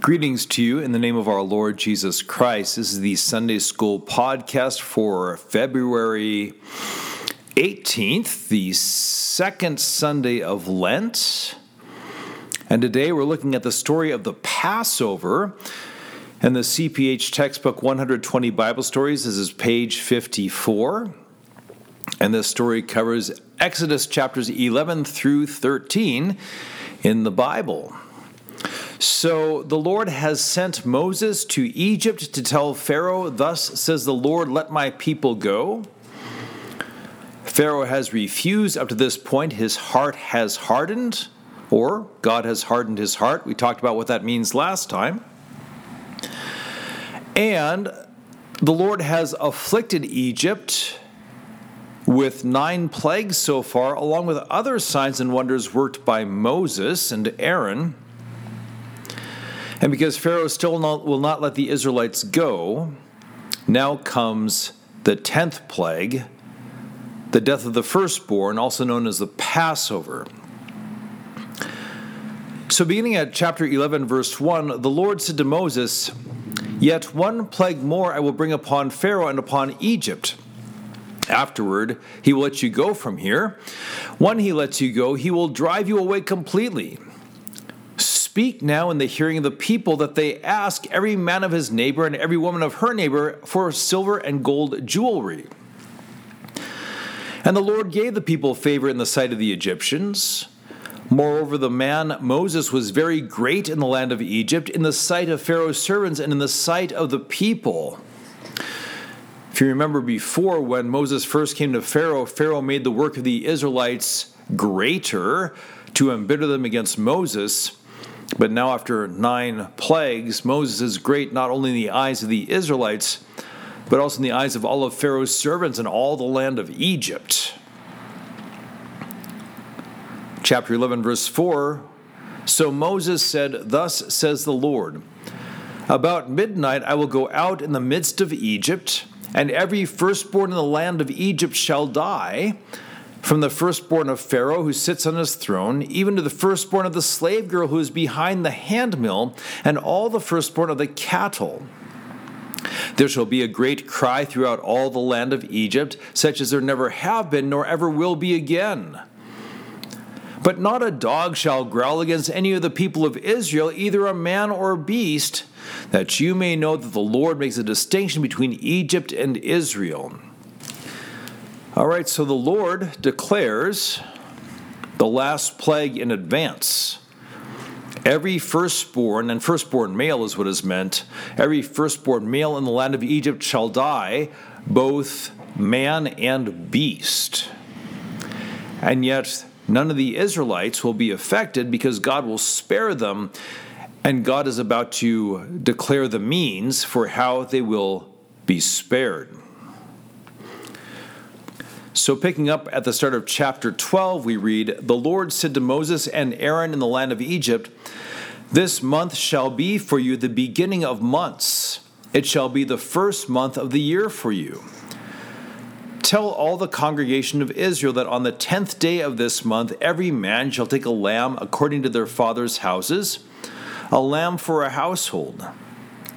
Greetings to you in the name of our Lord Jesus Christ. This is the Sunday School podcast for February 18th, the second Sunday of Lent. And today we're looking at the story of the Passover. And the CPH textbook 120 Bible Stories this is page 54. And this story covers Exodus chapters 11 through 13 in the Bible. So the Lord has sent Moses to Egypt to tell Pharaoh, Thus says the Lord, let my people go. Pharaoh has refused up to this point. His heart has hardened, or God has hardened his heart. We talked about what that means last time. And the Lord has afflicted Egypt with nine plagues so far, along with other signs and wonders worked by Moses and Aaron. And because Pharaoh still not, will not let the Israelites go, now comes the tenth plague, the death of the firstborn, also known as the Passover. So, beginning at chapter 11, verse 1, the Lord said to Moses, Yet one plague more I will bring upon Pharaoh and upon Egypt. Afterward, he will let you go from here. When he lets you go, he will drive you away completely Speak now in the hearing of the people that they ask every man of his neighbor and every woman of her neighbor for silver and gold jewelry. And the Lord gave the people favor in the sight of the Egyptians. Moreover, the man Moses was very great in the land of Egypt, in the sight of Pharaoh's servants, and in the sight of the people. If you remember before, when Moses first came to Pharaoh, Pharaoh made the work of the Israelites greater to embitter them against Moses. But now, after nine plagues, Moses is great not only in the eyes of the Israelites, but also in the eyes of all of Pharaoh's servants and all the land of Egypt. Chapter 11, verse 4 So Moses said, Thus says the Lord, About midnight I will go out in the midst of Egypt, and every firstborn in the land of Egypt shall die from the firstborn of Pharaoh who sits on his throne, even to the firstborn of the slave girl who is behind the handmill, and all the firstborn of the cattle. There shall be a great cry throughout all the land of Egypt, such as there never have been, nor ever will be again. But not a dog shall growl against any of the people of Israel, either a man or a beast, that you may know that the Lord makes a distinction between Egypt and Israel. All right, so the Lord declares the last plague in advance. Every firstborn, and firstborn male is what is meant, every firstborn male in the land of Egypt shall die, both man and beast. And yet, none of the Israelites will be affected because God will spare them, and God is about to declare the means for how they will be spared. So, picking up at the start of chapter 12, we read The Lord said to Moses and Aaron in the land of Egypt, This month shall be for you the beginning of months. It shall be the first month of the year for you. Tell all the congregation of Israel that on the tenth day of this month every man shall take a lamb according to their father's houses, a lamb for a household.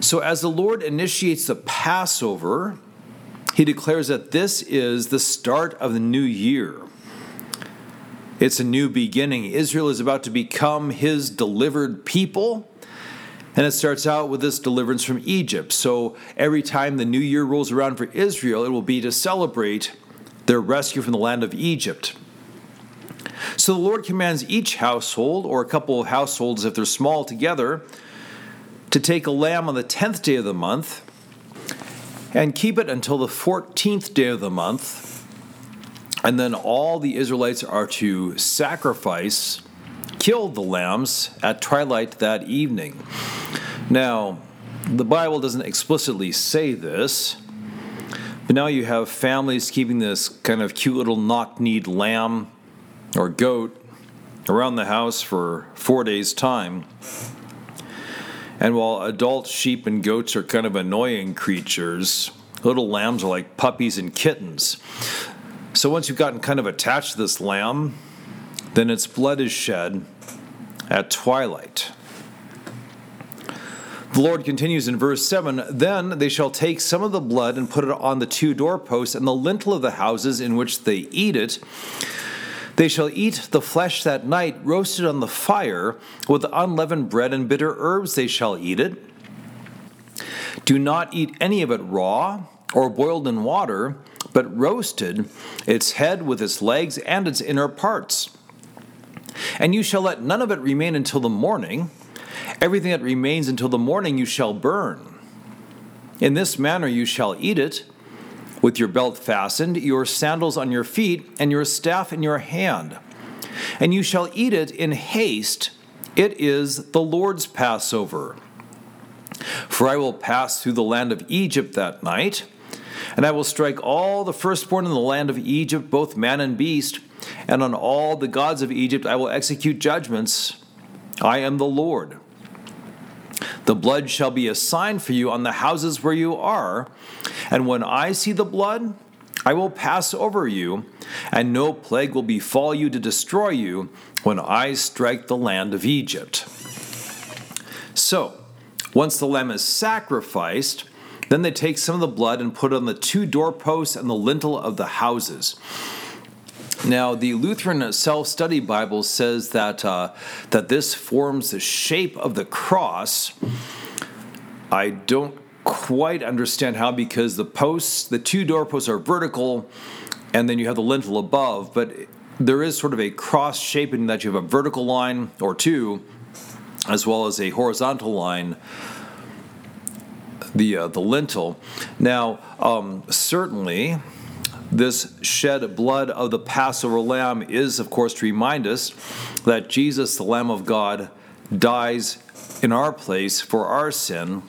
So, as the Lord initiates the Passover, he declares that this is the start of the new year. It's a new beginning. Israel is about to become his delivered people. And it starts out with this deliverance from Egypt. So every time the new year rolls around for Israel, it will be to celebrate their rescue from the land of Egypt. So the Lord commands each household, or a couple of households if they're small together, to take a lamb on the 10th day of the month and keep it until the 14th day of the month. And then all the Israelites are to sacrifice, kill the lambs at twilight that evening. Now, the Bible doesn't explicitly say this, but now you have families keeping this kind of cute little knock kneed lamb or goat around the house for four days' time. And while adult sheep and goats are kind of annoying creatures, little lambs are like puppies and kittens. So once you've gotten kind of attached to this lamb, then its blood is shed at twilight. The Lord continues in verse 7 Then they shall take some of the blood and put it on the two doorposts and the lintel of the houses in which they eat it. They shall eat the flesh that night, roasted on the fire, with unleavened bread and bitter herbs they shall eat it. Do not eat any of it raw or boiled in water, but roasted, its head with its legs and its inner parts. And you shall let none of it remain until the morning. Everything that remains until the morning you shall burn. In this manner you shall eat it with your belt fastened, your sandals on your feet, and your staff in your hand. And you shall eat it in haste. It is the Lord's Passover. For I will pass through the land of Egypt that night, and I will strike all the firstborn in the land of Egypt, both man and beast, and on all the gods of Egypt I will execute judgments. I am the Lord. The blood shall be a sign for you on the houses where you are, and when I see the blood, I will pass over you, and no plague will befall you to destroy you when I strike the land of Egypt. So, once the lamb is sacrificed, then they take some of the blood and put it on the two doorposts and the lintel of the houses. Now, the Lutheran Self Study Bible says that uh, that this forms the shape of the cross. I don't quite understand how because the posts, the two doorposts are vertical, and then you have the lintel above, but there is sort of a cross shaping that you have a vertical line or two, as well as a horizontal line. The uh, the lintel. Now, um, certainly this shed blood of the Passover lamb is, of course, to remind us that Jesus, the Lamb of God, dies in our place for our sin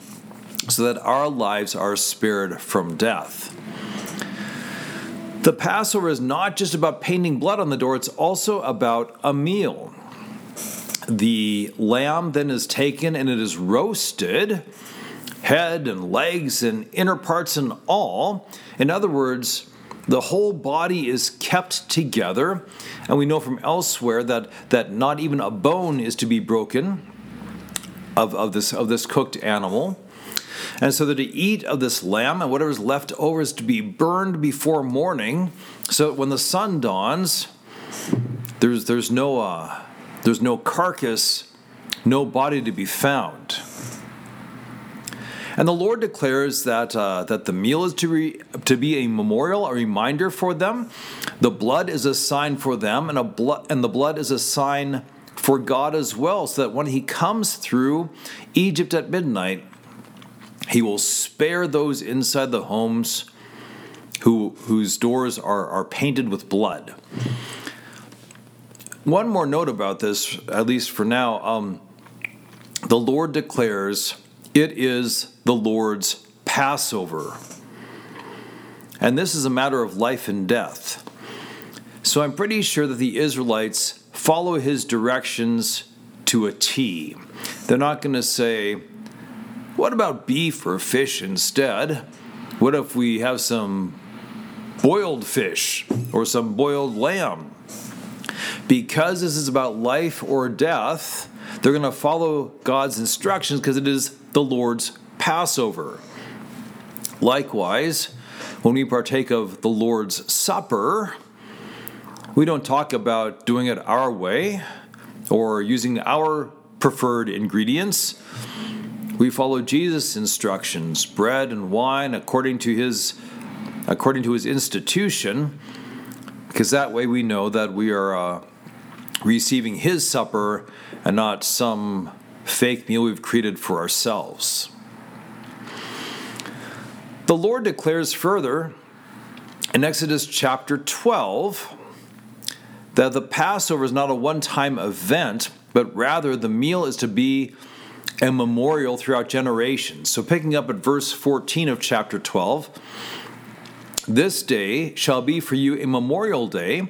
so that our lives are spared from death. The Passover is not just about painting blood on the door, it's also about a meal. The lamb then is taken and it is roasted, head and legs and inner parts and all. In other words, the whole body is kept together, and we know from elsewhere that, that not even a bone is to be broken of, of, this, of this cooked animal. And so that to eat of this lamb and whatever is left over is to be burned before morning, so when the sun dawns, there's, there's, no, uh, there's no carcass, no body to be found. And the Lord declares that, uh, that the meal is to, re- to be a memorial, a reminder for them. The blood is a sign for them, and, a blo- and the blood is a sign for God as well, so that when He comes through Egypt at midnight, He will spare those inside the homes who, whose doors are, are painted with blood. One more note about this, at least for now. Um, the Lord declares it is the Lord's Passover. And this is a matter of life and death. So I'm pretty sure that the Israelites follow his directions to a T. They're not going to say, What about beef or fish instead? What if we have some boiled fish or some boiled lamb? Because this is about life or death, they're going to follow God's instructions because it is the Lord's Passover. Likewise, when we partake of the Lord's Supper, we don't talk about doing it our way or using our preferred ingredients. We follow Jesus' instructions, bread and wine according to his according to his institution, because that way we know that we are uh, receiving his supper and not some fake meal we've created for ourselves. The Lord declares further in Exodus chapter 12 that the Passover is not a one time event, but rather the meal is to be a memorial throughout generations. So, picking up at verse 14 of chapter 12, this day shall be for you a memorial day,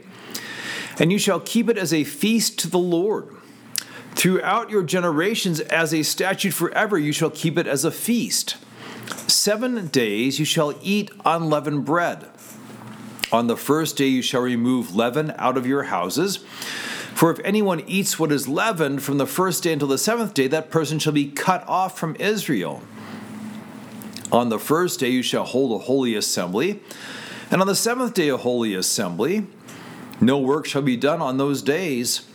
and you shall keep it as a feast to the Lord. Throughout your generations, as a statute forever, you shall keep it as a feast. Seven days you shall eat unleavened bread. On the first day you shall remove leaven out of your houses. For if anyone eats what is leavened from the first day until the seventh day, that person shall be cut off from Israel. On the first day you shall hold a holy assembly, and on the seventh day a holy assembly. No work shall be done on those days,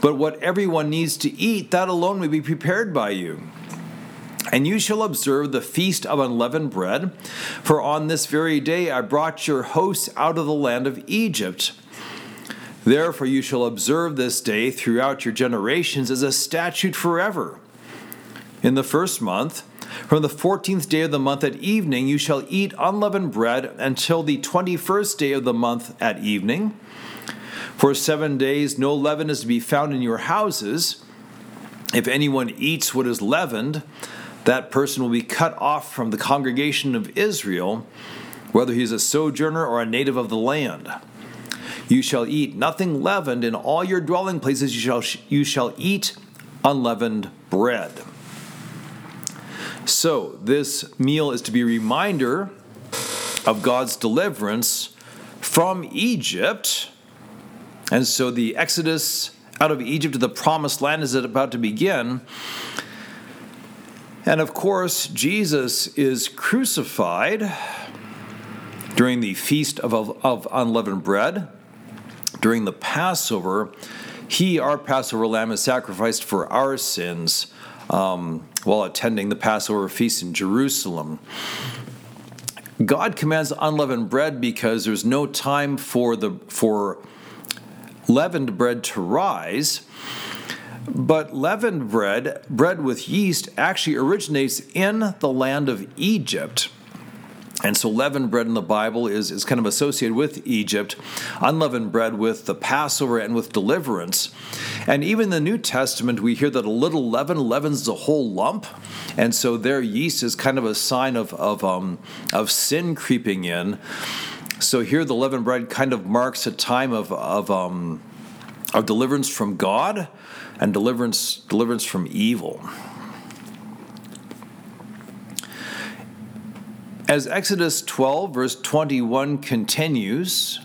but what everyone needs to eat, that alone may be prepared by you. And you shall observe the feast of unleavened bread, for on this very day I brought your hosts out of the land of Egypt. Therefore, you shall observe this day throughout your generations as a statute forever. In the first month, from the fourteenth day of the month at evening, you shall eat unleavened bread until the twenty first day of the month at evening. For seven days, no leaven is to be found in your houses. If anyone eats what is leavened, that person will be cut off from the congregation of Israel, whether he is a sojourner or a native of the land. You shall eat nothing leavened in all your dwelling places. You shall, you shall eat unleavened bread. So, this meal is to be a reminder of God's deliverance from Egypt. And so, the exodus out of Egypt to the promised land is about to begin. And of course, Jesus is crucified during the feast of, of, unleavened bread during the Passover, he, our Passover lamb, is sacrificed for our sins um, while attending the Passover feast in Jerusalem. God commands unleavened bread because there's no time for the for leavened bread to rise. But leavened bread, bread with yeast, actually originates in the land of Egypt. And so leavened bread in the Bible is, is kind of associated with Egypt, unleavened bread with the Passover and with deliverance. And even in the New Testament, we hear that a little leaven leavens the whole lump. And so their yeast is kind of a sign of, of, um, of sin creeping in. So here the leavened bread kind of marks a time of, of, um, of deliverance from God and deliverance, deliverance from evil. As Exodus 12, verse 21 continues,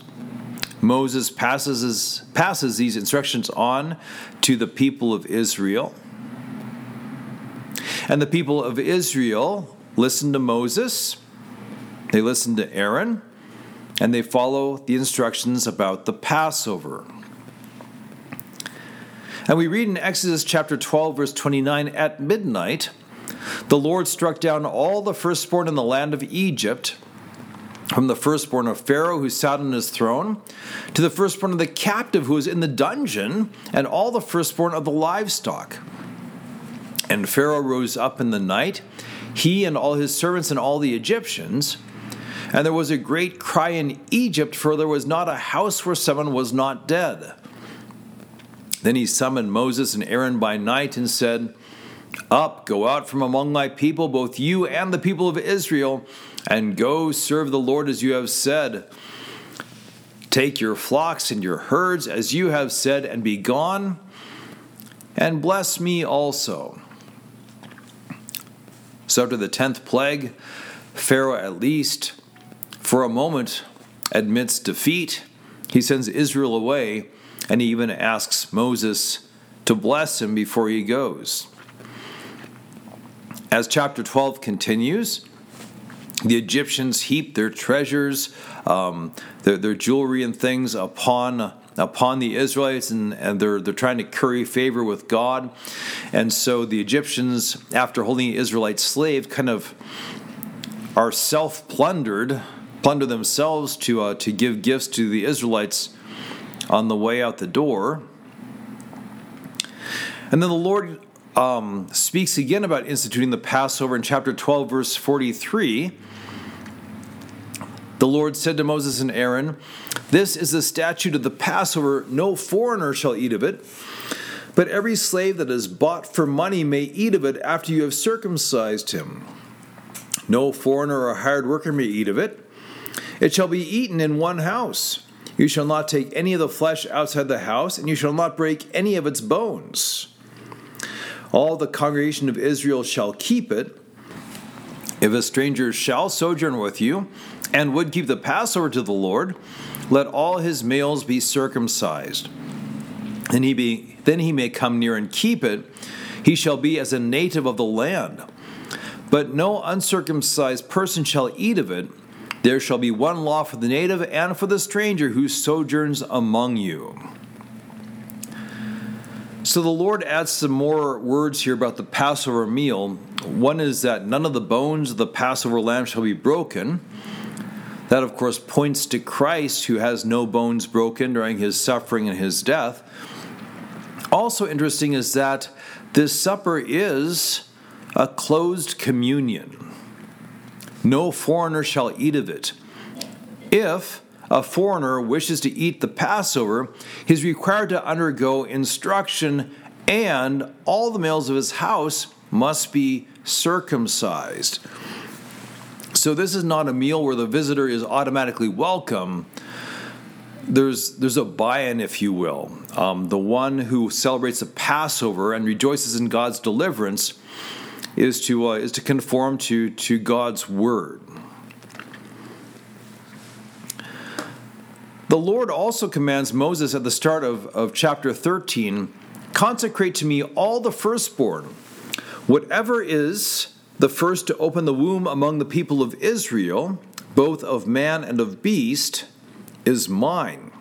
Moses passes, passes these instructions on to the people of Israel. And the people of Israel listen to Moses, they listen to Aaron, and they follow the instructions about the Passover. And we read in Exodus chapter 12, verse 29 at midnight, the Lord struck down all the firstborn in the land of Egypt, from the firstborn of Pharaoh who sat on his throne, to the firstborn of the captive who was in the dungeon, and all the firstborn of the livestock. And Pharaoh rose up in the night, he and all his servants and all the Egyptians. And there was a great cry in Egypt, for there was not a house where someone was not dead. Then he summoned Moses and Aaron by night and said, up, go out from among my people, both you and the people of Israel, and go serve the Lord as you have said. Take your flocks and your herds as you have said, and be gone, and bless me also. So, after the tenth plague, Pharaoh at least for a moment admits defeat. He sends Israel away, and he even asks Moses to bless him before he goes. As chapter 12 continues, the Egyptians heap their treasures, um, their, their jewelry and things upon upon the Israelites, and, and they're they're trying to curry favor with God. And so the Egyptians, after holding the Israelites slave, kind of are self plundered, plunder themselves to uh, to give gifts to the Israelites on the way out the door. And then the Lord um, speaks again about instituting the Passover in chapter 12, verse 43. The Lord said to Moses and Aaron, This is the statute of the Passover. No foreigner shall eat of it, But every slave that is bought for money may eat of it after you have circumcised him. No foreigner or hired worker may eat of it. It shall be eaten in one house. You shall not take any of the flesh outside the house, and you shall not break any of its bones. All the congregation of Israel shall keep it. If a stranger shall sojourn with you, and would keep the Passover to the Lord, let all his males be circumcised. And he be, then he may come near and keep it. He shall be as a native of the land. But no uncircumcised person shall eat of it. There shall be one law for the native and for the stranger who sojourns among you. So the Lord adds some more words here about the Passover meal. One is that none of the bones of the Passover lamb shall be broken. That, of course, points to Christ, who has no bones broken during his suffering and his death. Also interesting is that this supper is a closed communion. No foreigner shall eat of it. If a foreigner wishes to eat the Passover, he is required to undergo instruction, and all the males of his house must be circumcised. So this is not a meal where the visitor is automatically welcome. There's there's a buy-in, if you will. Um, the one who celebrates the Passover and rejoices in God's deliverance is to uh, is to conform to to God's word. The Lord also commands Moses at the start of, of chapter 13 consecrate to me all the firstborn, whatever is the first to open the womb among the people of Israel, both of man and of beast, is mine.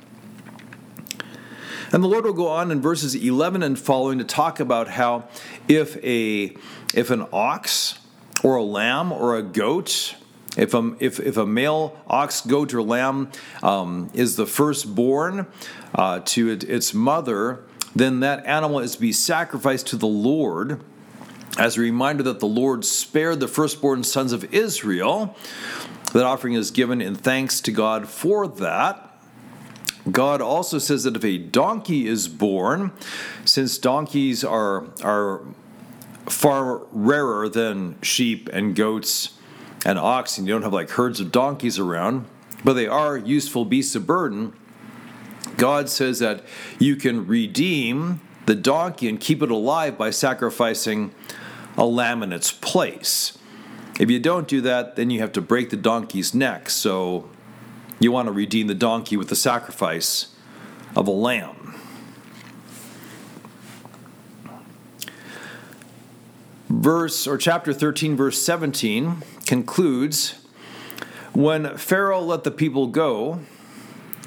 And the Lord will go on in verses 11 and following to talk about how if a if an ox or a lamb or a goat, if a, if, if a male ox, goat, or lamb um, is the firstborn uh, to it, its mother, then that animal is to be sacrificed to the Lord as a reminder that the Lord spared the firstborn sons of Israel. That offering is given in thanks to God for that. God also says that if a donkey is born, since donkeys are, are far rarer than sheep and goats and oxen, you don't have like herds of donkeys around, but they are useful beasts of burden. God says that you can redeem the donkey and keep it alive by sacrificing a lamb in its place. If you don't do that, then you have to break the donkey's neck. So you want to redeem the donkey with the sacrifice of a lamb. Verse or chapter 13, verse 17 concludes When Pharaoh let the people go,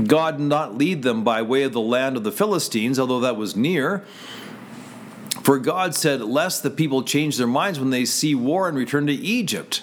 God did not lead them by way of the land of the Philistines, although that was near for God said, Lest the people change their minds when they see war and return to Egypt.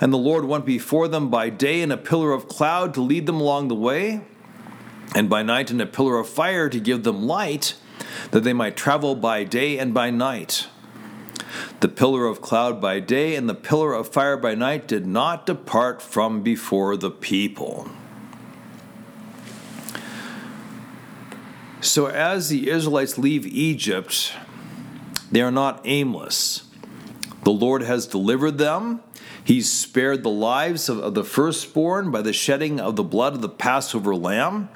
And the Lord went before them by day in a pillar of cloud to lead them along the way, and by night in a pillar of fire to give them light, that they might travel by day and by night. The pillar of cloud by day and the pillar of fire by night did not depart from before the people. So, as the Israelites leave Egypt, they are not aimless. The Lord has delivered them. He's spared the lives of, of, the firstborn by the shedding of the blood of the Passover lamb.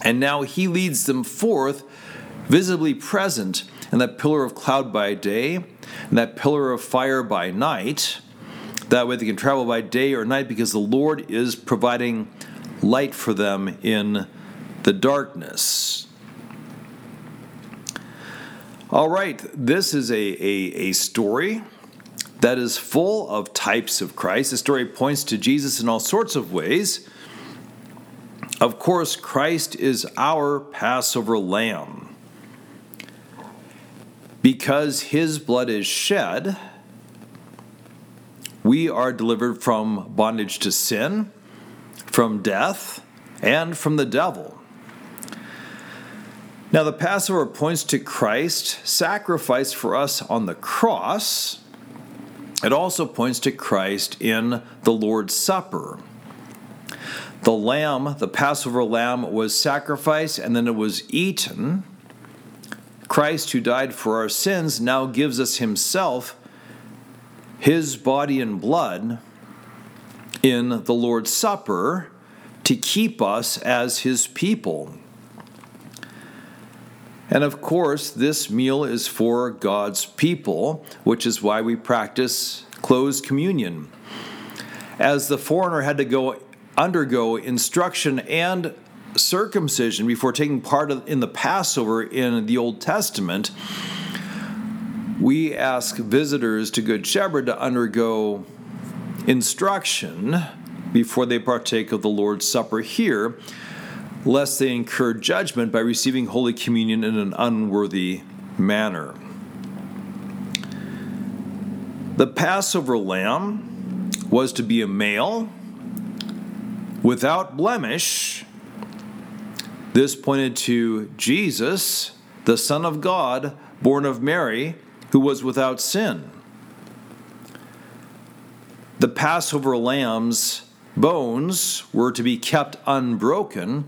And now he leads them forth, visibly present in that pillar of cloud by day and that pillar of fire by night. That way they can travel by day or night because the Lord is providing light for them in the darkness. All right, this is a, a, a story that is full of types of Christ. The story points to Jesus in all sorts of ways. Of course, Christ is our Passover lamb. Because his blood is shed, we are delivered from bondage to sin, from death, and from the devil. Now, the Passover points to Christ sacrificed for us on the cross. It also points to Christ in the Lord's Supper. The lamb, the Passover lamb, was sacrificed and then it was eaten. Christ, who died for our sins, now gives us himself, his body and blood, in the Lord's Supper to keep us as his people. And of course, this meal is for God's people, which is why we practice closed communion. As the foreigner had to go undergo instruction and circumcision before taking part in the Passover in the Old Testament, we ask visitors to Good Shepherd to undergo instruction before they partake of the Lord's Supper here, lest they incur judgment by receiving Holy Communion in an unworthy manner. The Passover lamb was to be a male without blemish. This pointed to Jesus, the Son of God, born of Mary, who was without sin. The Passover lamb's bones were to be kept unbroken,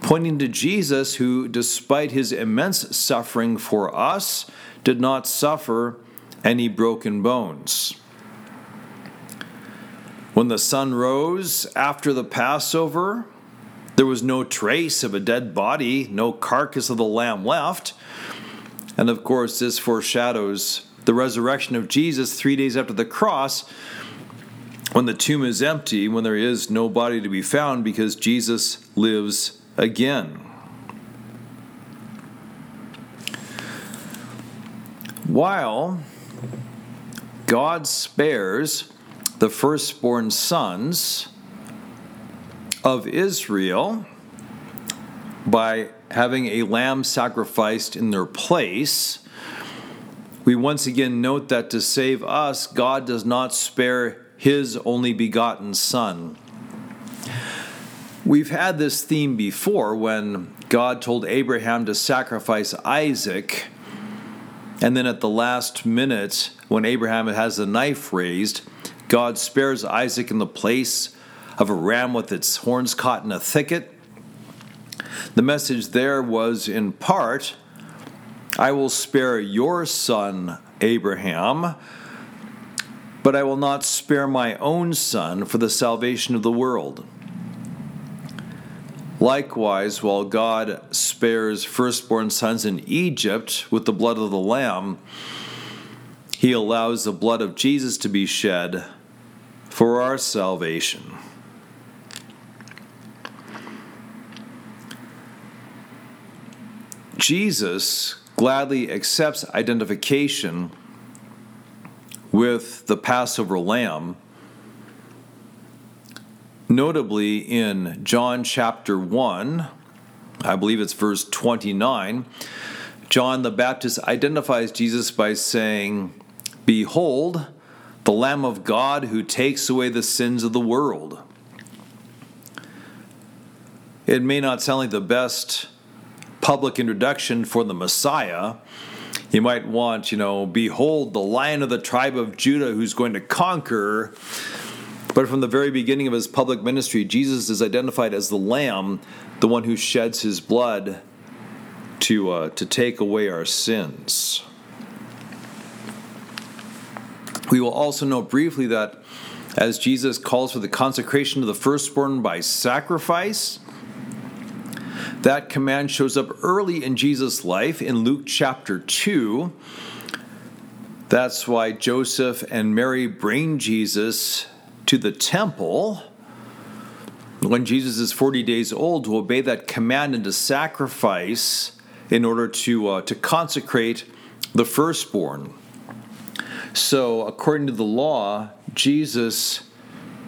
pointing to Jesus, who, despite his immense suffering for us, did not suffer any broken bones. When the sun rose after the Passover, there was no trace of a dead body, no carcass of the lamb left. And of course, this foreshadows the resurrection of Jesus three days after the cross, when the tomb is empty, when there is no body to be found, because Jesus lives again. While God spares the firstborn sons of Israel by having a lamb sacrificed in their place. We once again note that to save us, God does not spare his only begotten Son. We've had this theme before when God told Abraham to sacrifice Isaac, and then at the last minute, when Abraham has the knife raised, God spares Isaac in the place of a ram with its horns caught in a thicket. The message there was in part I will spare your son, Abraham, but I will not spare my own son for the salvation of the world. Likewise, while God spares firstborn sons in Egypt with the blood of the Lamb, he allows the blood of Jesus to be shed for our salvation. Jesus gladly accepts identification with the Passover lamb, notably in John chapter 1, I believe it's verse 29. John the Baptist identifies Jesus by saying, Behold, the Lamb of God who takes away the sins of the world. It may not sound like the best public introduction for the Messiah. You might want, you know, behold the lion of the tribe of Judah who's going to conquer. But from the very beginning of his public ministry, Jesus is identified as the lamb, the one who sheds his blood to, uh, to take away our sins. We will also note briefly that as Jesus calls for the consecration of the firstborn by sacrifice, that command shows up early in Jesus' life in Luke chapter 2. That's why Joseph and Mary bring Jesus to the temple when Jesus is 40 days old to obey that command and to sacrifice in order to, uh, to consecrate the firstborn. So, according to the law, Jesus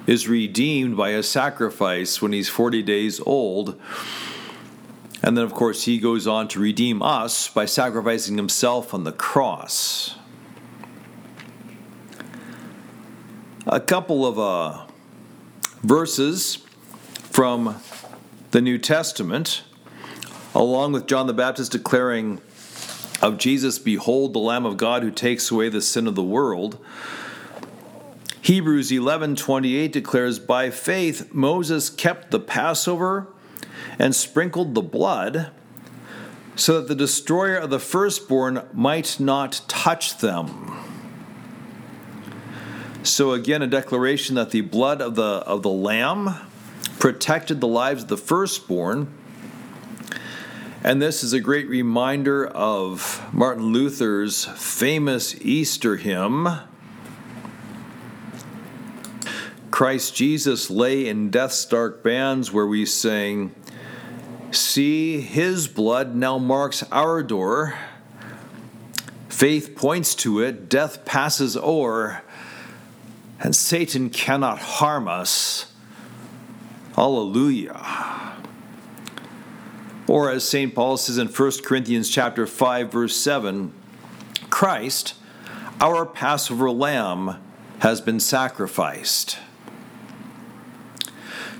is redeemed by a sacrifice when he's 40 days old. And then, of course, he goes on to redeem us by sacrificing himself on the cross. A couple of uh, verses from the New Testament, along with John the Baptist declaring of Jesus, Behold the Lamb of God who takes away the sin of the world. Hebrews 11:28 declares by faith Moses kept the Passover and sprinkled the blood so that the destroyer of the firstborn might not touch them. So again a declaration that the blood of the of the lamb protected the lives of the firstborn. And this is a great reminder of Martin Luther's famous Easter hymn Christ Jesus lay in death's dark bands, where we sing, See, his blood now marks our door. Faith points to it, death passes o'er, and Satan cannot harm us. Alleluia. Or as St. Paul says in 1 Corinthians chapter 5 verse 7, Christ, our Passover lamb, has been sacrificed.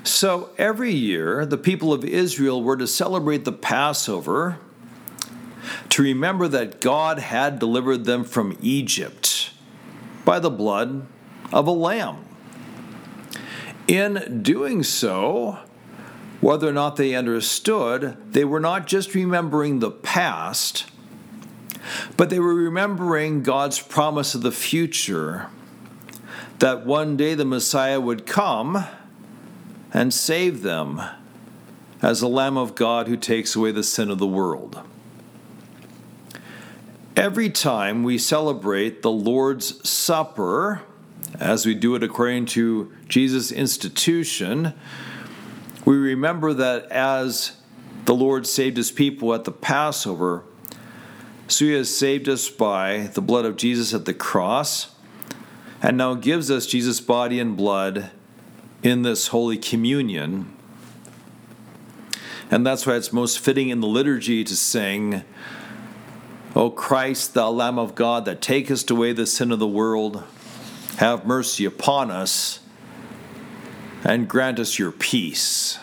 So every year, the people of Israel were to celebrate the Passover to remember that God had delivered them from Egypt by the blood of a lamb. In doing so, whether or not they understood, they were not just remembering the past, but they were remembering God's promise of the future that one day the Messiah would come and save them as the Lamb of God who takes away the sin of the world. Every time we celebrate the Lord's Supper, as we do it according to Jesus' institution, we remember that as the Lord saved his people at the Passover, so he has saved us by the blood of Jesus at the cross, and now gives us Jesus' body and blood in this Holy Communion. And that's why it's most fitting in the liturgy to sing, O Christ, thou Lamb of God, that takest away the sin of the world, have mercy upon us and grant us your peace.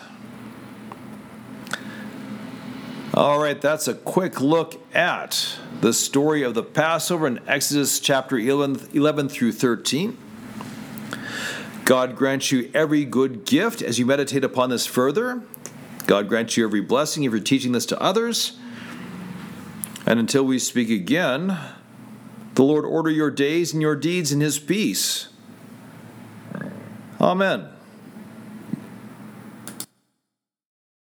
All right, that's a quick look at the story of the Passover in Exodus chapter 11, 11 through 13. God grant you every good gift as you meditate upon this further. God grant you every blessing if you're teaching this to others. And until we speak again, the Lord order your days and your deeds in his peace. Amen.